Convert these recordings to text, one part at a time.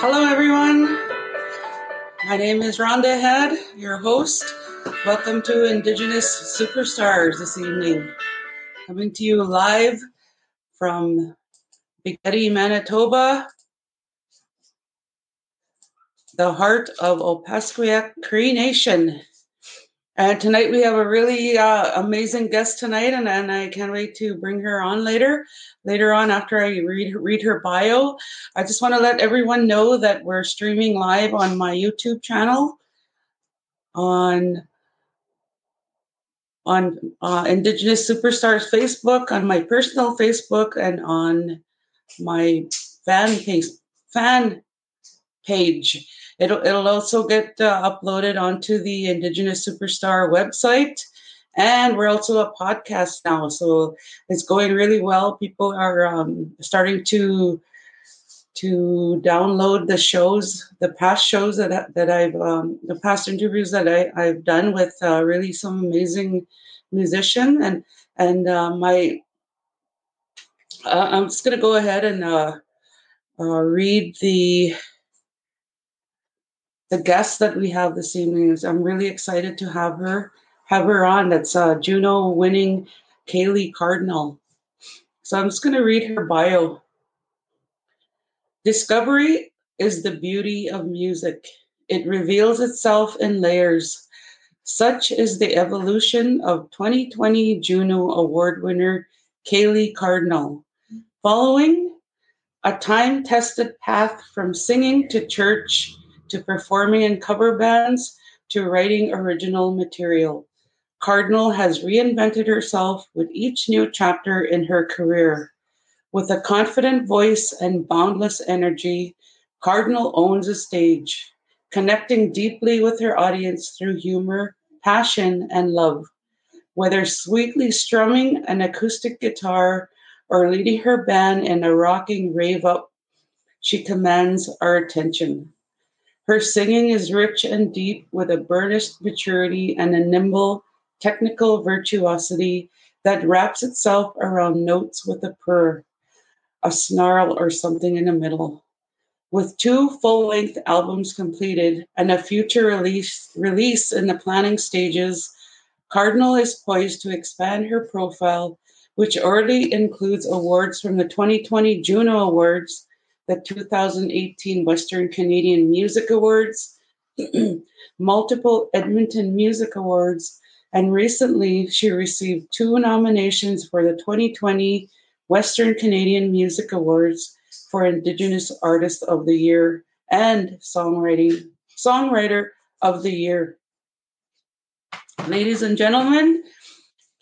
Hello, everyone. My name is Rhonda Head, your host. Welcome to Indigenous Superstars this evening. Coming to you live from Big Eddy, Manitoba, the heart of Opaskwayak Cree Nation. And tonight we have a really uh, amazing guest tonight, and, and I can't wait to bring her on later. Later on, after I read read her bio, I just want to let everyone know that we're streaming live on my YouTube channel, on on uh, Indigenous Superstars Facebook, on my personal Facebook, and on my fan page. Fan page. It'll, it'll also get uh, uploaded onto the Indigenous Superstar website. And we're also a podcast now. So it's going really well. People are um, starting to to download the shows, the past shows that that I've, um, the past interviews that I, I've done with uh, really some amazing musician, and and uh, my, uh, I'm just gonna go ahead and uh, uh, read the the guest that we have this evening is I'm really excited to have her have her on. That's uh, Juno winning Celeigh Cardinal. So I'm just going to read her bio. Discovery is the beauty of music. It reveals itself in layers. Such is the evolution of 2020 Juno Award winner Celeigh Cardinal. Following a time tested path from singing to church to performing in cover bands to writing original material. Cardinal has reinvented herself with each new chapter in her career. With a confident voice and boundless energy, Cardinal owns a stage, connecting deeply with her audience through humor, passion, and love. Whether sweetly strumming an acoustic guitar or leading her band in a rocking rave up, she commands our attention. Her singing is rich and deep with a burnished maturity and a nimble, technical virtuosity that wraps itself around notes with a purr, a snarl, or something in the middle. With two full length albums completed and a future release, release in the planning stages, Cardinal is poised to expand her profile, which already includes awards from the 2020 Juno Awards the 2018 Western Canadian Music Awards, multiple Edmonton Music Awards, and recently she received two nominations for the 2020 Western Canadian Music Awards for Indigenous Artist of the Year and Songwriting Songwriter of the Year. Ladies and gentlemen,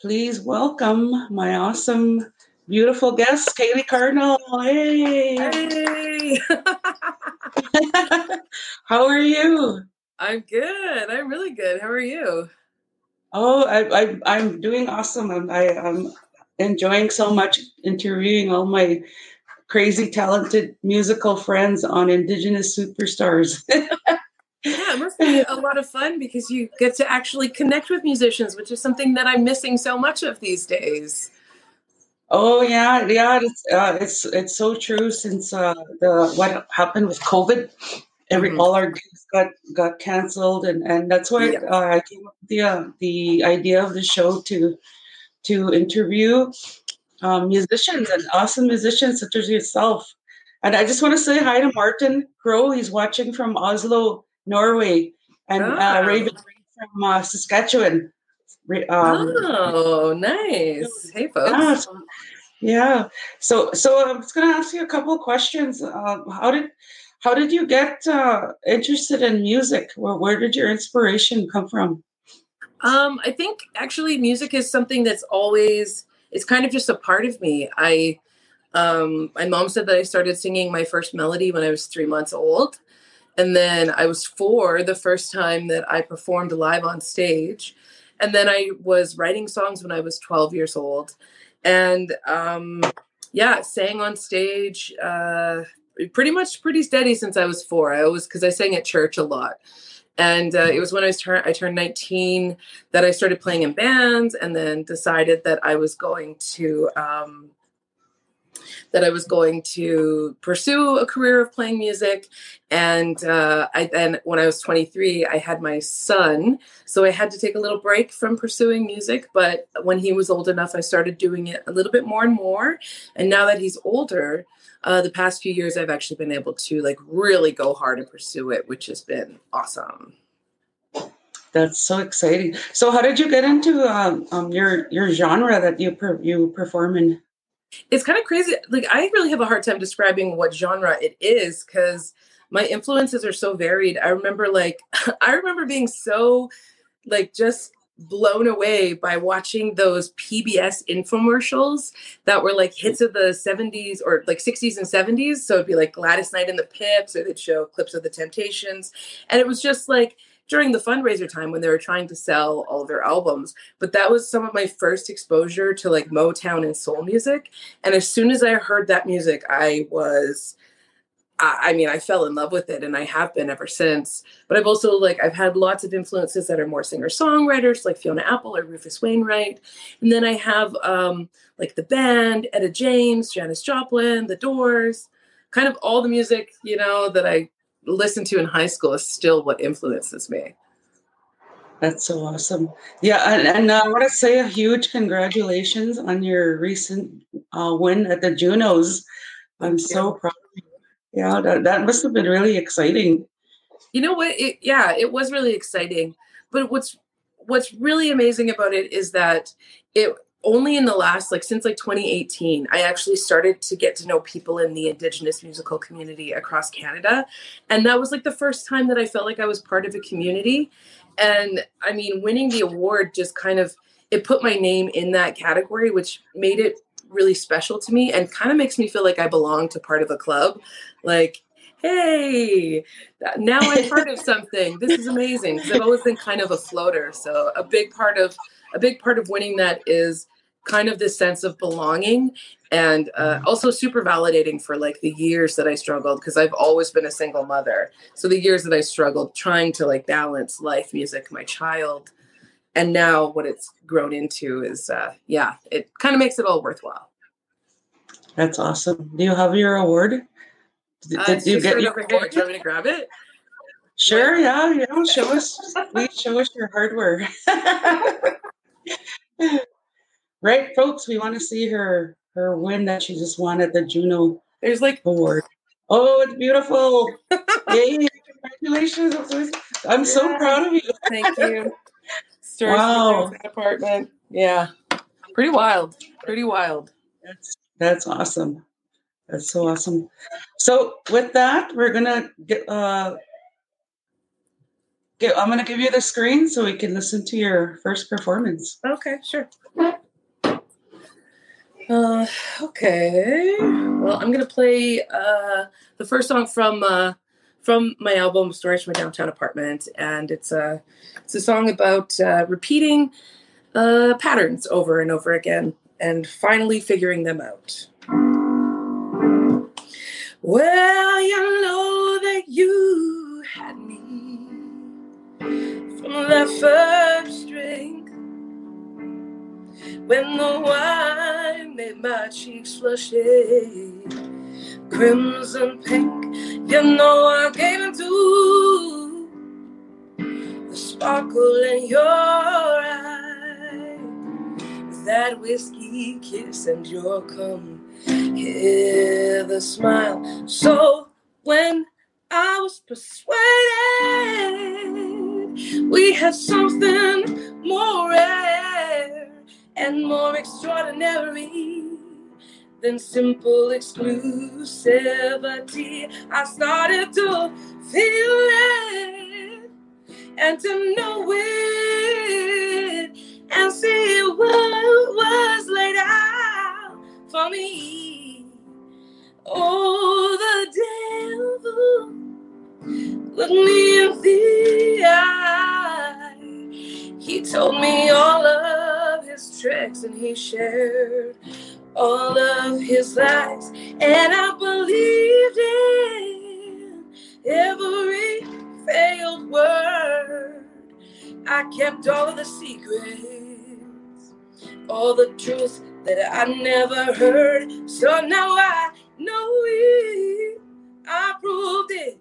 please welcome my awesome beautiful guest, Celeigh Cardinal. Hey. Hey. How are you? I'm good. I'm really good. How are you? Oh, I, I, am doing awesome. I'm, I, am enjoying so much interviewing all my crazy talented musical friends on Indigenous Superstars. yeah, it must be a lot of fun because you get to actually connect with musicians, which is something that I'm missing so much of these days. Oh yeah, yeah. It's uh, it's it's so true. Since uh, the what happened with COVID, every mm-hmm. all our gigs got got canceled, and and that's why yeah. uh, I came up with the uh, the idea of the show to to interview um, musicians and awesome musicians such as yourself. And I just want to say hi to Martin Crow. He's watching from Oslo, Norway, and oh. uh, Raven from uh, Saskatchewan. Um, oh, nice. Hey, folks. Yeah, so, yeah. So, so I was going to ask you a couple of questions. Uh, how did how did you get uh, interested in music? Where where did your inspiration come from? Um, I think actually music is something that's always it's kind of just a part of me. I um, my mom said that I started singing my first melody when I was three months old. And then I was four the first time that I performed live on stage. And then I was writing songs when I was 12 years old. And um, yeah, sang on stage uh, pretty much pretty steady since I was four. I always, because I sang at church a lot. And uh, it was when I was turn I turned 19 that I started playing in bands and then decided that I was going to um, that I was going to pursue a career of playing music. And uh, I then, when I was 23, I had my son. So I had to take a little break from pursuing music. But when he was old enough, I started doing it a little bit more and more. And now that he's older, uh, the past few years, I've actually been able to like really go hard and pursue it, which has been awesome. That's so exciting. So, how did you get into um, um, your your genre that you per- you perform in? It's kind of crazy. Like, I really have a hard time describing what genre it is because my influences are so varied. I remember, like, I remember being so, like, just blown away by watching those PBS infomercials that were like hits of the 70s or like 60s and 70s. So it'd be like Gladys Knight and the Pips, or they'd show clips of the Temptations. And it was just like during the fundraiser time when they were trying to sell all of their albums. But that was some of my first exposure to like Motown and soul music. And as soon as I heard that music, I was I mean, I fell in love with it and I have been ever since. But I've also like I've had lots of influences that are more singer-songwriters like Fiona Apple or Rufus Wainwright. And then I have um like the band, Etta James, Janis Joplin, The Doors, kind of all the music, you know, that I listened to in high school is still what influences me. That's so awesome. Yeah, and, and uh, I want to say a huge congratulations on your recent uh, win at the Junos. I'm so proud yeah, that, that must have been really exciting. You know what? It, yeah, it was really exciting. But what's what's really amazing about it is that it only in the last like since like 2018 i actually started to get to know people in the indigenous musical community across canada and that was like the first time that i felt like i was part of a community and i mean winning the award just kind of it put my name in that category which made it really special to me and kind of makes me feel like I belong to part of a club. Like, hey, now I'm part of something. This is amazing. I've always been kind of a floater. So a big part of a big part of winning that is kind of this sense of belonging and uh, mm-hmm. also super validating for like the years that I struggled because I've always been a single mother. So the years that I struggled trying to like balance life, music, my child, and now what it's grown into is uh yeah it kind of makes it all worthwhile. That's awesome. Do you have your award? Did, uh, you get your award? Do you want me to grab it? Sure yeah yeah. Show us please show us your hardware right folks we want to see her her win that she just won at the juno there's like award oh it's beautiful yay congratulations i'm yeah. so proud of you thank you wow. apartment. Yeah. Pretty wild. Pretty wild. That's that's awesome. That's so awesome. So with that, we're gonna get uh get I'm gonna give you the screen so we can listen to your first performance. Okay, sure. Uh, okay. Well, I'm gonna play uh, the first song from uh, from my album "Stories from My Downtown Apartment," and it's a it's a song about uh, repeating uh, patterns over and over again, and finally figuring them out. Well, you know that you had me from that first drink when the wine my cheeks flushy crimson pink. You know I gave into the sparkle in your eye. That whiskey kiss and your come. Hear the smile. So when I was persuaded we had something more rare and more extraordinary than simple exclusivity. I started to feel it and to know it and see what was laid out for me. Oh, the devil looked me in the eye. He told me all of his tricks and he shared all of his lies, and I believed in every failed word. I kept all of the secrets, all the truth that I never heard. So now I know it. I proved it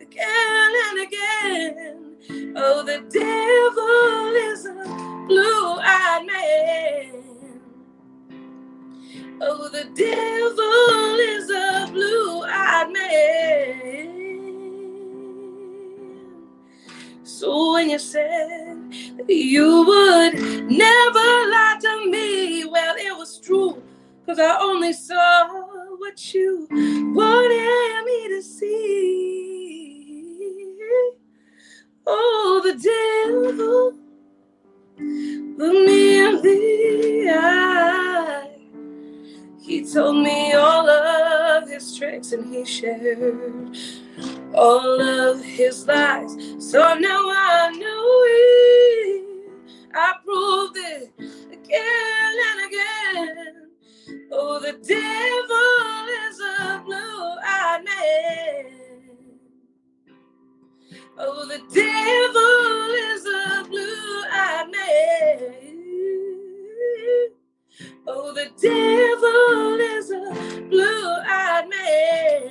again and again. Oh, the devil is a blue-eyed man. Oh, so when you said that you would never lie to me, well, it was true, cause I only saw what you wanted me to see. Told me all of his tricks and he shared all of his lies. So now I know it. I proved it again and again. Oh, the devil is a blue-eyed man. Oh, the devil the devil is a blue-eyed man.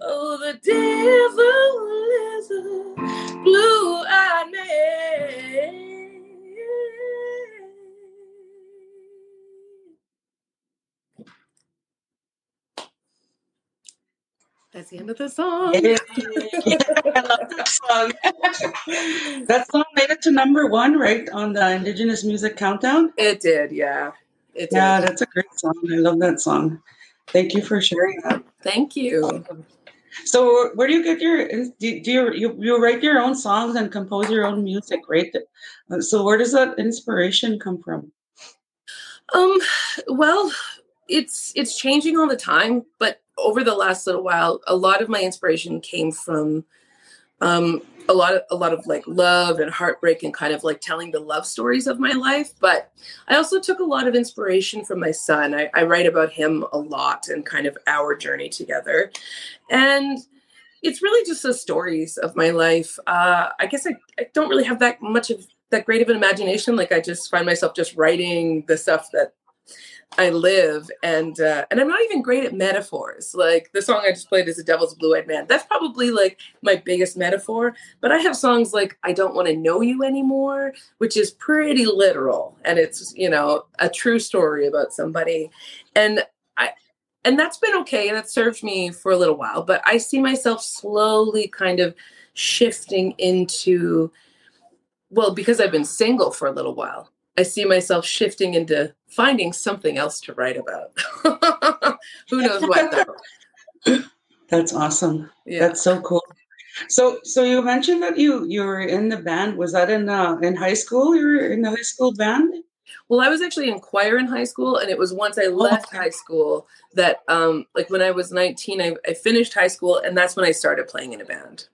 Oh, the devil is a blue-eyed man. That's the end of the song. Yeah, love that song. that song made it to number one, right, on the Indigenous Music Countdown. It did, yeah. It did. Yeah, that's a great song. I love that song. Thank you for sharing that. Thank you. So, where do you get your? Do do you you, you write your own songs and compose your own music, right? So, where does that inspiration come from? Um, well, it's it's changing all the time, but over the last little while, a lot of my inspiration came from um a lot of a lot of like love and heartbreak and kind of like telling the love stories of my life. But I also took a lot of inspiration from my son. I, I write about him a lot and kind of our journey together. And it's really just the stories of my life. Uh, I guess I, I don't really have that much of that great of an imagination. Like I just find myself just writing the stuff that I live, and uh, and I'm not even great at metaphors. Like the song I just played is "The Devil's Blue-Eyed Man." That's probably like my biggest metaphor. But I have songs like "I Don't Want to Know You Anymore," which is pretty literal, and it's you know a true story about somebody, and I and that's been okay, and that served me for a little while. But I see myself slowly kind of shifting into well because I've been single for a little while. I see myself shifting into finding something else to write about. Who knows what though? That's awesome. Yeah. That's so cool. So, so you mentioned that you you were in the band. Was that in uh, in high school? You were in the high school band. Well, I was actually in choir in high school, and it was once I left okay. high school that, um, like when I was 19, I, I finished high school, and that's when I started playing in a band.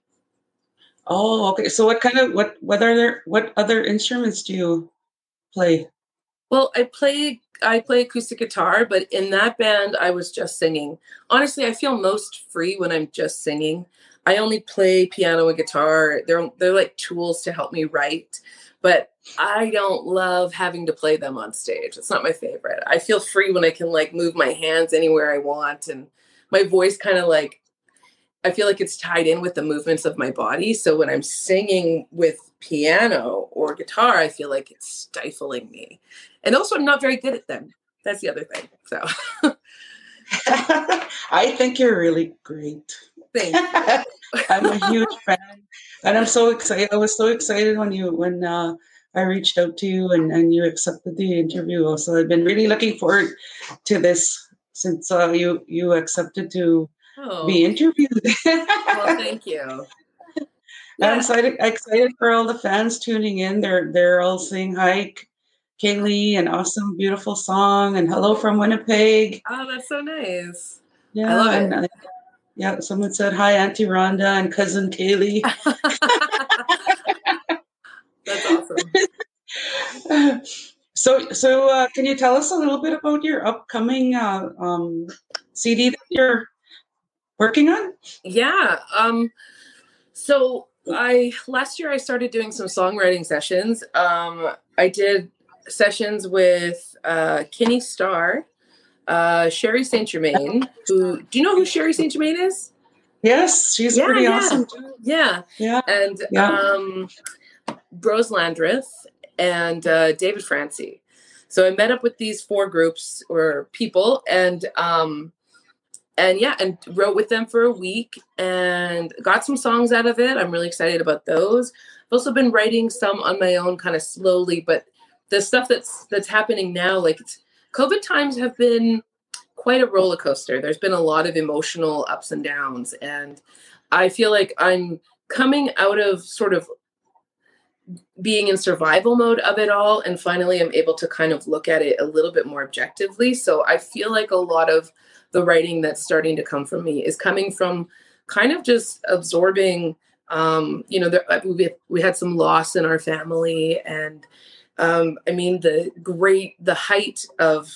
Oh, okay. So, what kind of what what are there? What other instruments do you play? Well, I play I play acoustic guitar, but in that band I was just singing. Honestly, I feel most free when I'm just singing. I only play piano and guitar. They're they're like tools to help me write, but I don't love having to play them on stage. It's not my favorite. I feel free when I can like move my hands anywhere I want and my voice kind of like I feel like it's tied in with the movements of my body. So when I'm singing with piano or guitar, I feel like it's stifling me. And also, I'm not very good at them. That's the other thing. So I think you're really great. thank you. I'm a huge fan, and I'm so excited. I was so excited when you when uh, I reached out to you and, and you accepted the interview. Also, I've been really looking forward to this since uh, you you accepted to Oh, be interviewed. well, thank you. I'm excited excited for all the fans tuning in. They're they're all saying hi, Celeigh, an awesome, beautiful song, and hello from Winnipeg. Oh, that's so nice. Yeah, love it. and, uh, yeah. Someone said hi, Auntie Rhonda and cousin Celeigh. That's awesome. so, so uh, can you tell us a little bit about your upcoming uh, um, CD that you're working on? Yeah. Um, so I last year I started doing some songwriting sessions. Um, I did sessions with uh, Kenny Starr, uh, Sherry Saint Germain. Who do you know who Sherry Saint Germain is? Yes, she's Yeah, pretty yeah. awesome. Too. Yeah, Yeah. and Yeah. um, Rose Landreth and uh, David Francey. so I met up with these four groups or people and um and yeah, and wrote with them for a week and got some songs out of it. I'm really excited about those. I've also been writing some on my own kind of slowly, but the stuff that's that's happening now, like COVID times have been quite a roller coaster. There's been a lot of emotional ups and downs and I feel like I'm coming out of sort of being in survival mode of it all and finally i'm able to kind of look at it a little bit more objectively so i feel like a lot of the writing that's starting to come from me is coming from kind of just absorbing um, you know there, we, we had some loss in our family and um, i mean the great the height of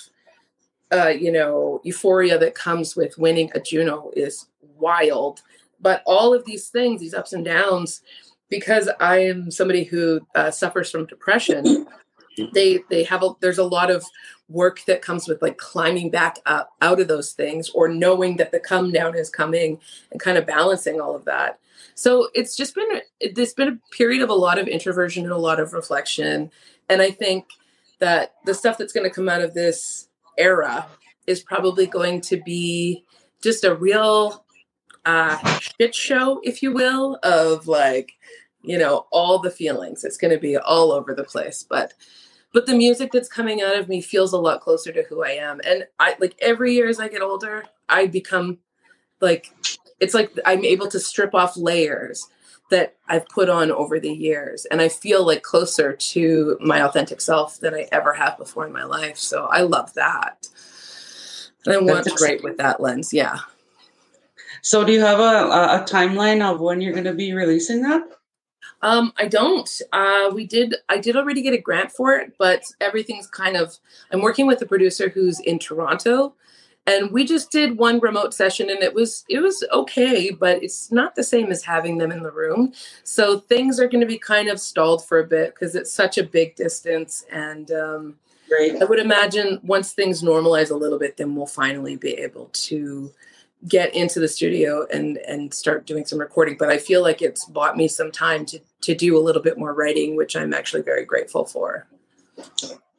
uh, you know euphoria that comes with winning a juno is wild. But all of these things these ups and downs because I am somebody who uh, suffers from depression, they they have a there's a lot of work that comes with like climbing back up out of those things or knowing that the come down is coming and kind of balancing all of that. So it's just been it's been a period of a lot of introversion and a lot of reflection, and I think that the stuff that's going to come out of this era is probably going to be just a real uh, shit show, if you will, of like, you know, all the feelings. It's going to be all over the place, but but the music that's coming out of me feels a lot closer to who I am. And I like every year as I get older, I become like it's like I'm able to strip off layers that I've put on over the years. And I feel like closer to my authentic self than I ever have before in my life. So I love that. And I want to write with that lens. Yeah. So, do you have a, a timeline of when you're going to be releasing that? Um, I don't. Uh, we did. I did already get a grant for it, but everything's kind of. I'm working with a producer who's in Toronto, and we just did one remote session, and it was it was okay, but it's not the same as having them in the room. So things are going to be kind of stalled for a bit because it's such a big distance, and um, Great. I would imagine once things normalize a little bit, then we'll finally be able to get into the studio and and start doing some recording but i feel like it's bought me some time to to do a little bit more writing which i'm actually very grateful for.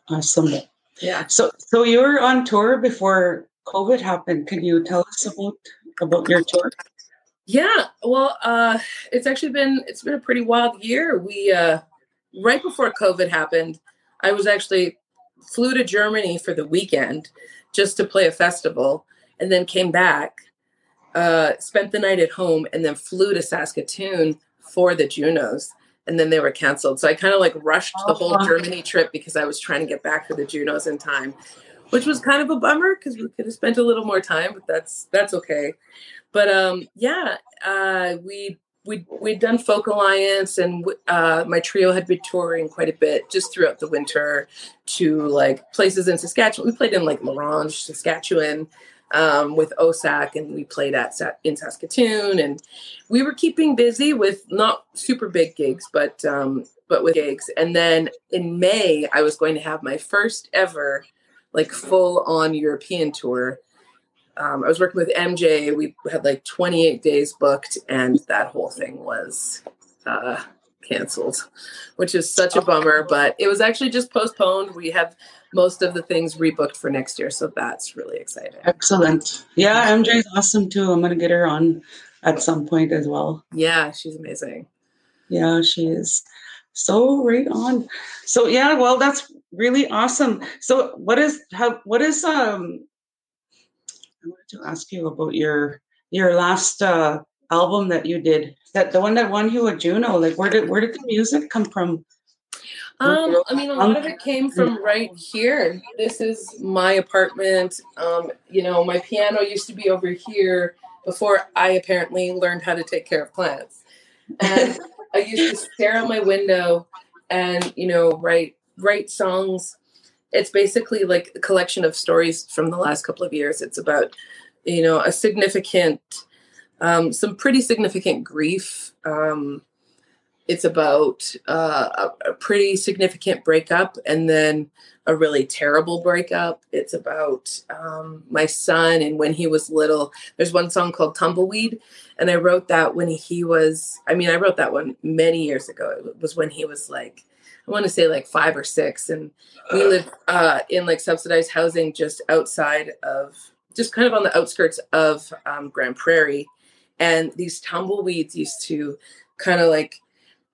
Awesome. Yeah. So so you were on tour before covid happened. Can you tell us about about your tour? Yeah well uh it's actually been it's been a pretty wild year. We uh right before covid happened i was actually flew to germany for the weekend just to play a festival and then came back uh, spent the night at home, and then flew to Saskatoon for the Junos. And then they were canceled. So I kind of like rushed the whole Germany trip because I was trying to get back for the Junos in time, which was kind of a bummer because we could have spent a little more time, but that's that's okay. But um, yeah, uh, we we we'd done Folk Alliance, and uh, my trio had been touring quite a bit just throughout the winter to like places in Saskatchewan. We played in like La Ronge, Saskatchewan, um, with OSAC, and we played at in Saskatoon, and we were keeping busy with not super big gigs, but um, but with gigs. And then in May, I was going to have my first ever like full on European tour. Um, I was working with MJ. We had like 28 days booked, and that whole thing was uh, canceled, which is such a bummer. But it was actually just postponed. We have most of the things rebooked for next year. So that's really exciting. Excellent. Yeah, MJ is awesome too. I'm going to get her on at some point as well. Yeah, she's amazing. Yeah, she is. So right on. So yeah, well, that's really awesome. So what is how what is um I wanted to ask you about your your last uh album that you did. That the one that won you a Juno. Like where did where did the music come from? Um, I mean, a lot of it came from right here. This is my apartment. Um, you know, my piano used to be over here before I apparently learned how to take care of plants. And I used to stare out my window and, you know, write write songs. It's basically like a collection of stories from the last couple of years. It's about, you know, a significant, um, some pretty significant grief. Um, it's about uh, a, a, pretty significant breakup and then a really terrible breakup. It's about um, my son and when he was little. There's one song called Tumbleweed, and I wrote that when he was, I mean, I wrote that one many years ago. It was when he was like, I want to say like five or six, and we lived uh, in like subsidized housing just outside of, just kind of on the outskirts of um, Grande Prairie, and these tumbleweeds used to kind of like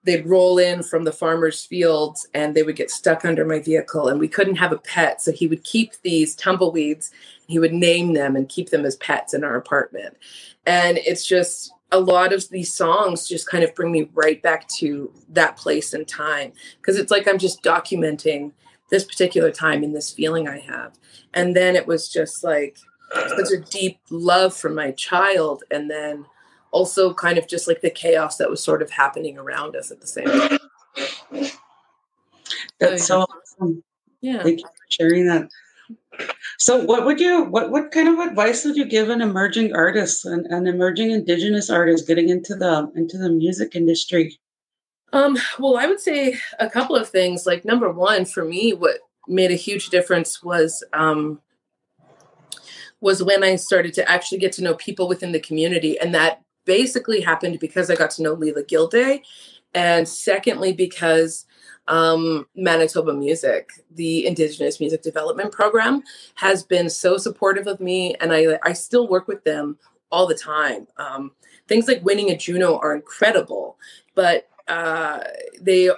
they'd roll in from the farmer's fields and they would get stuck under my vehicle and we couldn't have a pet. So he would keep these tumbleweeds he would name them and keep them as pets in our apartment. And it's just a lot of these songs just kind of bring me right back to that place and time. Because it's like i'm just documenting this particular time and this feeling i have. And then it was just like such a deep love for my child and then also kind of just like the chaos that was sort of happening around us at the same time. That's so awesome. Yeah. Thank you for sharing that. So what would you what what kind of advice would you give an emerging artist and an emerging indigenous artist getting into the into the music industry? Um, well, I would say a couple of things. Like number one, for me, what made a huge difference was um, was when I started to actually get to know people within the community, and that basically happened because I got to know Leela Gilday, and secondly because um, Manitoba Music, the Indigenous Music Development Program, has been so supportive of me, and I I still work with them all the time. Um, things like winning a Juno are incredible, but uh, they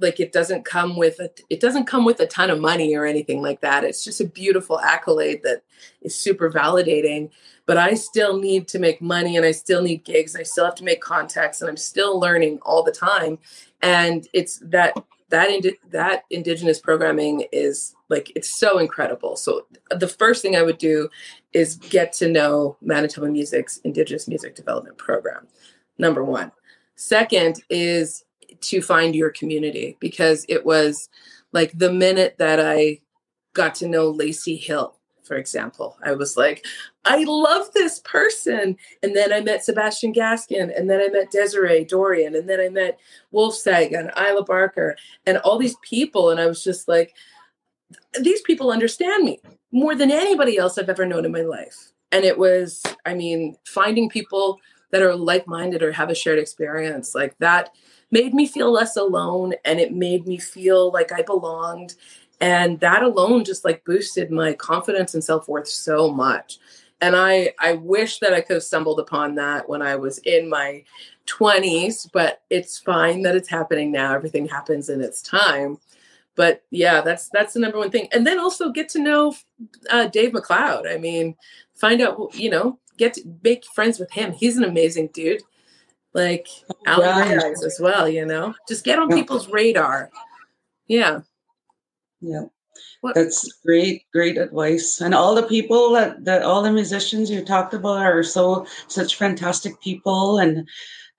like it doesn't come with a it doesn't come with a ton of money or anything like that. It's just a beautiful accolade that is super validating. But i still need to make money and i still need gigs. I still have to make contacts and i'm still learning all the time. And it's that that indi- that indigenous programming is like it's so incredible. So the first thing i would do is get to know manitoba music's indigenous music development program number one. Second is to find your community because it was like the minute that I got to know Lacey Hill, for example, I was like, I love this person. And then I met Sebastian Gaskin, and then I met Desiree Dorian, and then I met Wolf Saga and Isla Barker, and all these people. And I was just like, these people understand me more than anybody else I've ever known in my life. And it was, I mean, finding people that are like minded or have a shared experience like that made me feel less alone and it made me feel like I belonged. And that alone just like boosted my confidence and self worth so much. And I, I wish that I could have stumbled upon that when I was in my 20s, but it's fine that it's happening now. Everything happens in its time. But yeah, that's that's the number one thing. And then also get to know uh, Dave McLeod. I mean, find out, you know, get to make friends with him. He's an amazing dude like out right. as well, you know? Just get on yeah. people's radar. Yeah. Yeah. What? That's great, great advice. And all the people that, that all the musicians you talked about are so such fantastic people. And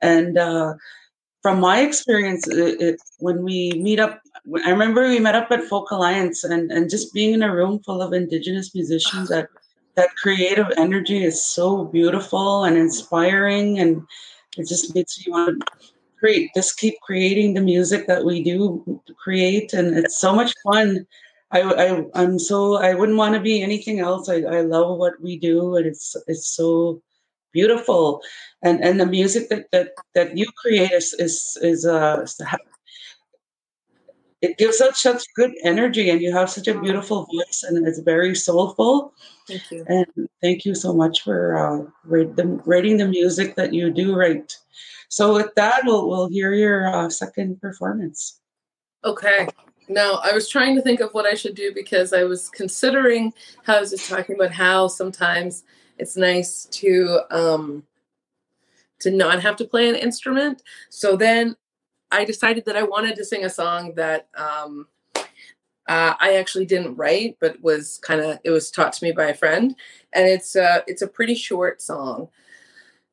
and uh, from my experience, it, it, when we meet up, I remember we met up at Folk Alliance, and and just being in a room full of Indigenous musicians, that that creative energy is so beautiful and inspiring, and it just makes me want to create, just keep creating the music that we do create. And it's so much fun. I, I, I'm so, I wouldn't want to be anything else. I, I love what we do and it's, it's so beautiful. And, and the music that, that, that you create is, is, is, uh, it gives out such good energy and you have such a beautiful voice and it's very soulful. Thank you. And thank you so much for uh, rate the, rating the music that you do write. So with that we'll, we'll hear your uh, second performance. Okay. Now i was trying to think of what i should do because i was considering how i was just talking about how sometimes it's nice to um to not have to play an instrument. So then I decided that I wanted to sing a song that um, uh, I actually didn't write, but was kind of it was taught to me by a friend, and it's uh, it's a pretty short song.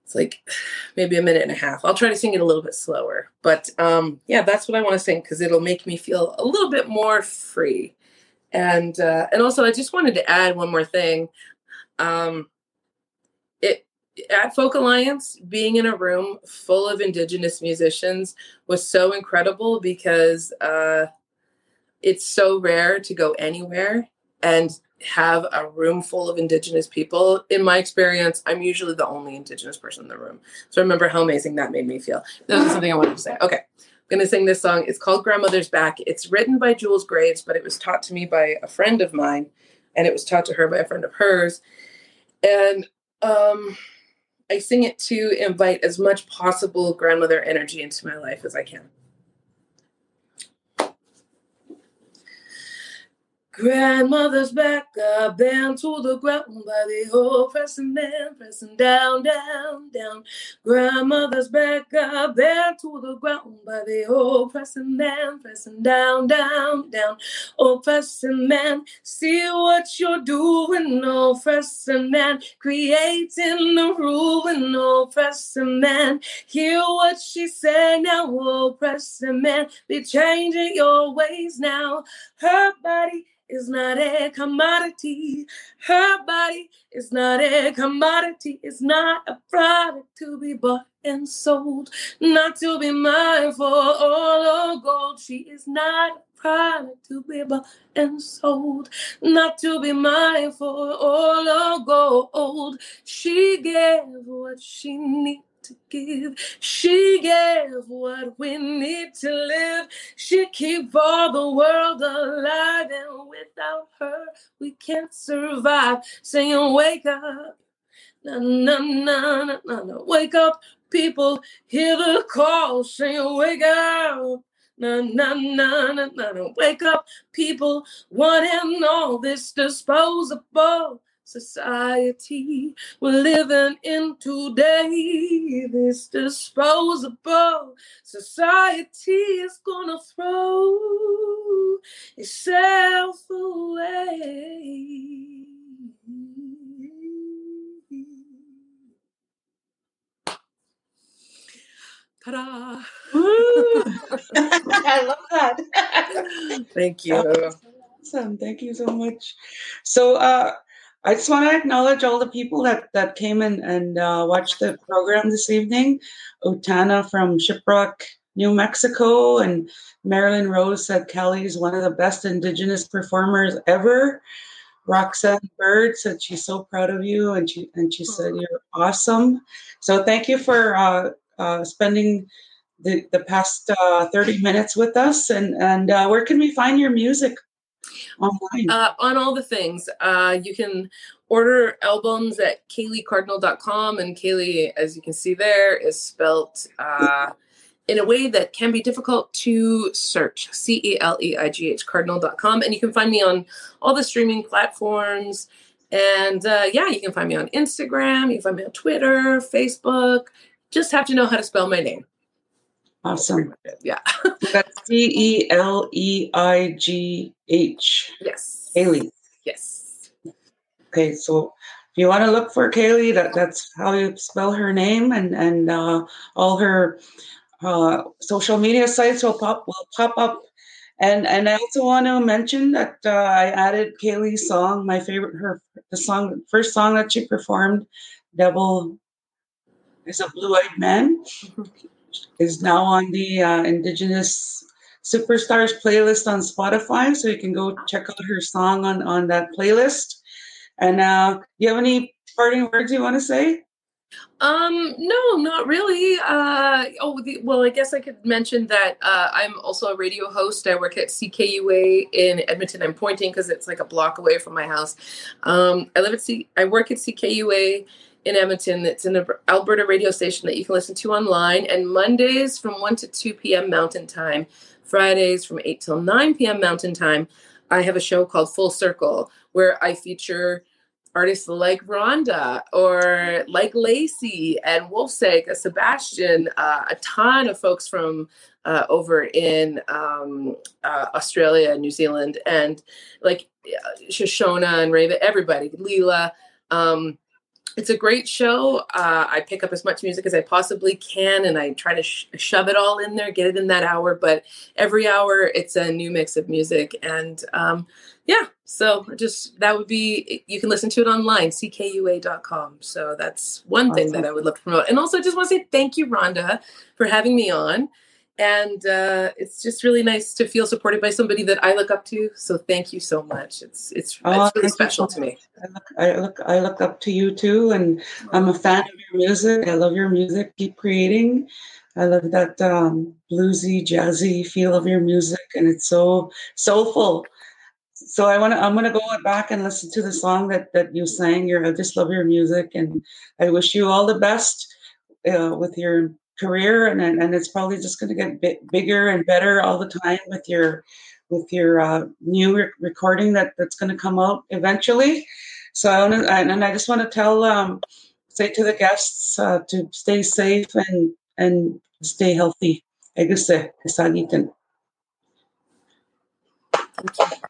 It's like maybe a minute and a half. I'll try to sing it a little bit slower, but um, yeah, that's what I want to sing because it'll make me feel a little bit more free. And uh, and also, I just wanted to add one more thing. Um, at Folk Alliance, being in a room full of Indigenous musicians was so incredible because uh, it's so rare to go anywhere and have a room full of Indigenous people. In my experience, I'm usually the only Indigenous person in the room. So I remember how amazing that made me feel. That was something I wanted to say. Okay. I'm going to sing this song. It's called Grandmother's Back. It's written by Jules Graves, but it was taught to me by a friend of mine, and it was taught to her by a friend of hers. And um, I sing it to invite as much possible grandmother energy into my life as I can. Grandmother's back up down to the ground by the old pressing man, pressing down, down, down. Grandmother's back up down to the ground by the old pressing man, pressing down, down, down. Oh, pressing man, see what you're doing, oh, pressing man, creating the ruin, oh, pressing man. Hear what she said now, oh, pressing man, be changing your ways now. Her body is not a commodity. Her body is not a commodity. It's not a product to be bought and sold, not to be mined for all of gold. She is not a product to be bought and sold, not to be mined for all of gold. She gave what she needed to give. She gave what we need to live. She keep all the world alive, and without her, we can't survive. Saying, wake up. Na na na na na na. Wake up, people. Hear the call. Saying, wake up. Na na na na na na. Wake up, people. One and all this disposable society we're living in today. This disposable society is gonna throw itself away. Ta-da! I love that. Thank you. Awesome. Thank you so much. So, uh, I just want to acknowledge all the people that, that came in and uh, watched the program this evening. Otana from Shiprock, New Mexico, and Marilyn Rose said Kelly is one of the best Indigenous performers ever. Roxanne Bird said she's so proud of you, and she and she said you're awesome. So thank you for uh, uh, spending the, the past uh, 30 minutes with us. And and uh, where can we find your music? Online? Uh, on all the things. Uh, you can order albums at celeighcardinal.com. And Celeigh, as you can see there, is spelt uh, in a way that can be difficult to search. C E L E I G H cardinal.com. And you can find me on all the streaming platforms. And uh, yeah, you can find me on Instagram. You can find me on Twitter, Facebook. Just have to know how to spell my name. Awesome. Yeah. That's C E L E I G H. Yes. Celeigh. Yes. Okay, so if you want to look for Celeigh, that, that's how you spell her name, and and uh, all her uh, social media sites will pop will pop up. And and I also want to mention that uh, I added Celeigh's song, my favorite, her the song, first song that she performed, "Devil is a Blue-Eyed Man." Is now on the uh, Indigenous Superstars playlist on Spotify, so you can go check out her song on on that playlist. And uh, you have any parting words you want to say? Um, no, not really. Uh, oh, the, well, I guess I could mention that uh, I'm also a radio host. I work at CKUA in Edmonton. I'm pointing because it's like a block away from my house. Um, I live at C. I work at CKUA in Edmonton. It's an Alberta radio station that you can listen to online. And Mondays from 1 to 2 p.m. Mountain Time, Fridays from 8 till 9 p.m. Mountain Time, I have a show called Full Circle where I feature artists like Rhonda or like Lacey and Wolf Saga, Sebastian, uh, a ton of folks from uh, over in um, uh, Australia, and New Zealand, and like Shoshona and Raven, everybody, Leela. Um, it's a great show. Uh, I pick up as much music as I possibly can, and I try to sh- shove it all in there, get it in that hour. But every hour, it's a new mix of music, and um, yeah. So just that would be. You can listen to it online, ckua.com. So that's one awesome. thing that I would love to promote. And also, I just want to say thank you, Rhonda, for having me on and uh, it's just really nice to feel supported by somebody that I look up to. So thank you so much. It's it's, oh, it's really special to me. I look, I look I look up to you too, and I'm a fan of your music. I love your music. Keep creating. I love that um, bluesy, jazzy feel of your music, and it's so soulful. So I want to. I'm going to go back and listen to the song that that you sang. Your, I just love your music, and I wish you all the best uh, with your career, and and it's probably just going to get bigger and better all the time with your with your uh, new re- recording that that's going to come out eventually. So I and I just want to tell, um, say to the guests uh, to stay safe and and stay healthy. Thank you.